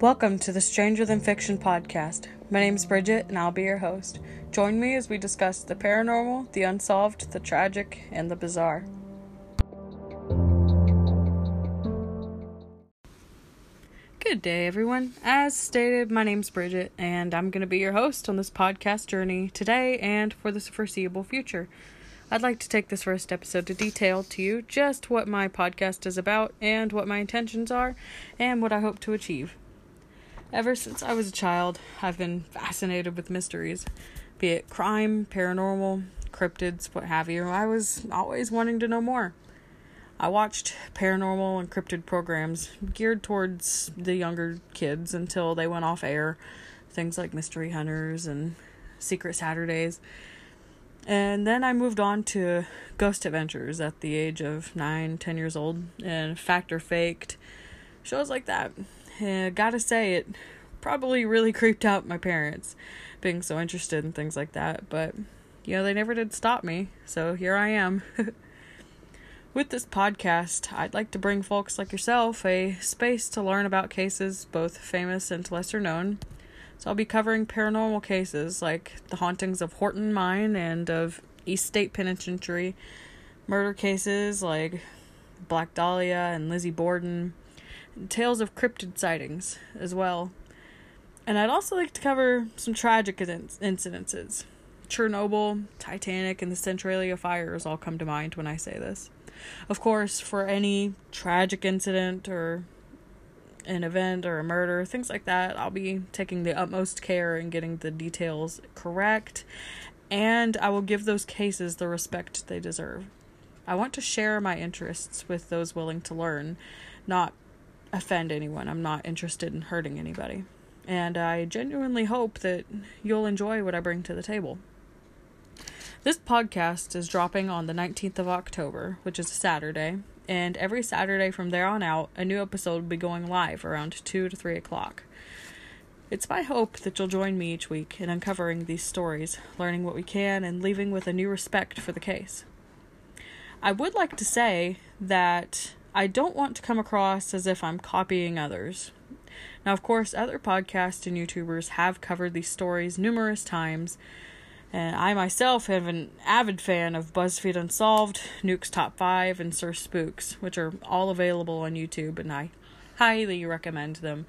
Welcome to the Stranger Than Fiction podcast. My name is Bridget and I'll be your host. Join me as we discuss the paranormal, the unsolved, the tragic, and the bizarre. Good day, everyone. As stated, my name's Bridget, and I'm going to be your host on this podcast journey today and for the foreseeable future. I'd like to take this first episode to detail to you just what my podcast is about and what my intentions are and what I hope to achieve. Ever since I was a child, I've been fascinated with mysteries, be it crime, paranormal, cryptids, what have you. I was always wanting to know more. I watched paranormal and cryptid programs geared towards the younger kids until they went off air. Things like Mystery Hunters and Secret Saturdays. And then I moved on to Ghost Adventures at the age of nine, ten years old, and Fact or Faked, shows like that. And gotta say, it probably really creeped out my parents, being so interested in things like that, but you know, they never did stop me, so here I am. With this podcast, I'd like to bring folks like yourself a space to learn about cases, both famous and lesser known. So I'll be covering paranormal cases like the hauntings of Horton Mine and of Eastern State Penitentiary, murder cases like Black Dahlia and Lizzie Borden, tales of cryptid sightings as well. And I'd also like to cover some tragic incidences. Chernobyl, Titanic, and the Centralia fires all come to mind when I say this. Of course, for any tragic incident or an event or a murder, things like that, I'll be taking the utmost care in getting the details correct, and I will give those cases the respect they deserve. I want to share my interests with those willing to learn, not offend anyone. I'm not interested in hurting anybody. And I genuinely hope that you'll enjoy what I bring to the table. This podcast is dropping on the 19th of October, which is a Saturday, and every Saturday from there on out, a new episode will be going live around 2 to 3 o'clock. It's my hope that you'll join me each week in uncovering these stories, learning what we can, and leaving with a new respect for the case. I would like to say that I don't want to come across as if I'm copying others. Now, of course, other podcasts and YouTubers have covered these stories numerous times, and I myself have an avid fan of BuzzFeed Unsolved, Nuke's Top 5, and Sir Spooks, which are all available on YouTube, and I highly recommend them.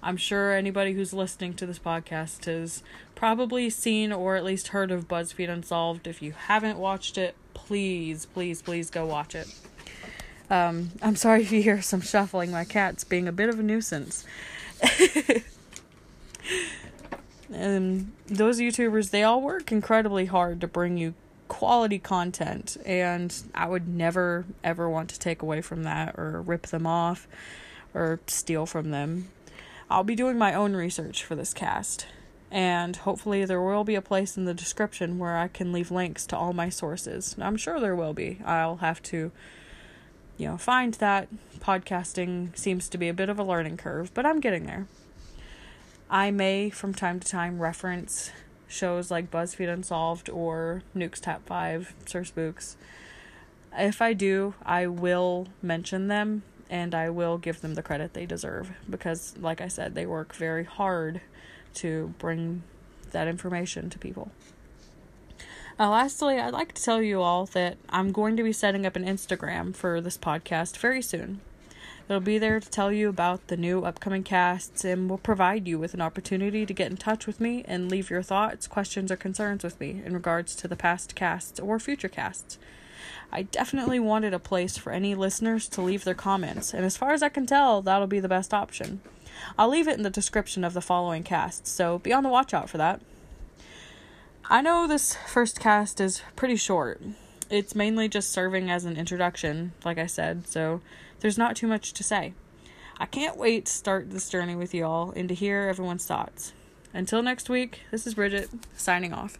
I'm sure anybody who's listening to this podcast has probably seen or at least heard of BuzzFeed Unsolved. If you haven't watched it, please, please, please go watch it. Um, I'm sorry if you hear some shuffling. My cat's being a bit of a nuisance. and those YouTubers, they all work incredibly hard to bring you quality content, and I would never ever want to take away from that or rip them off or steal from them. I'll be doing my own research for this cast, and hopefully, there will be a place in the description where I can leave links to all my sources. I'm sure there will be. I'll have to, you know, find that. Podcasting seems to be a bit of a learning curve, but I'm getting there. I may, from time to time, reference shows like BuzzFeed Unsolved or Nuke's Top 5, Sir Spooks. If I do, I will mention them and I will give them the credit they deserve because, like I said, they work very hard to bring that information to people. Uh, lastly, I'd like to tell you all that I'm going to be setting up an Instagram for this podcast very soon. It'll be there to tell you about the new upcoming casts and will provide you with an opportunity to get in touch with me and leave your thoughts, questions, or concerns with me in regards to the past casts or future casts. I definitely wanted a place for any listeners to leave their comments, and as far as I can tell, that'll be the best option. I'll leave it in the description of the following casts, so be on the watch out for that. I know this first cast is pretty short. It's mainly just serving as an introduction, like I said, so there's not too much to say. I can't wait to start this journey with you all and to hear everyone's thoughts. Until next week, this is Bridget, signing off.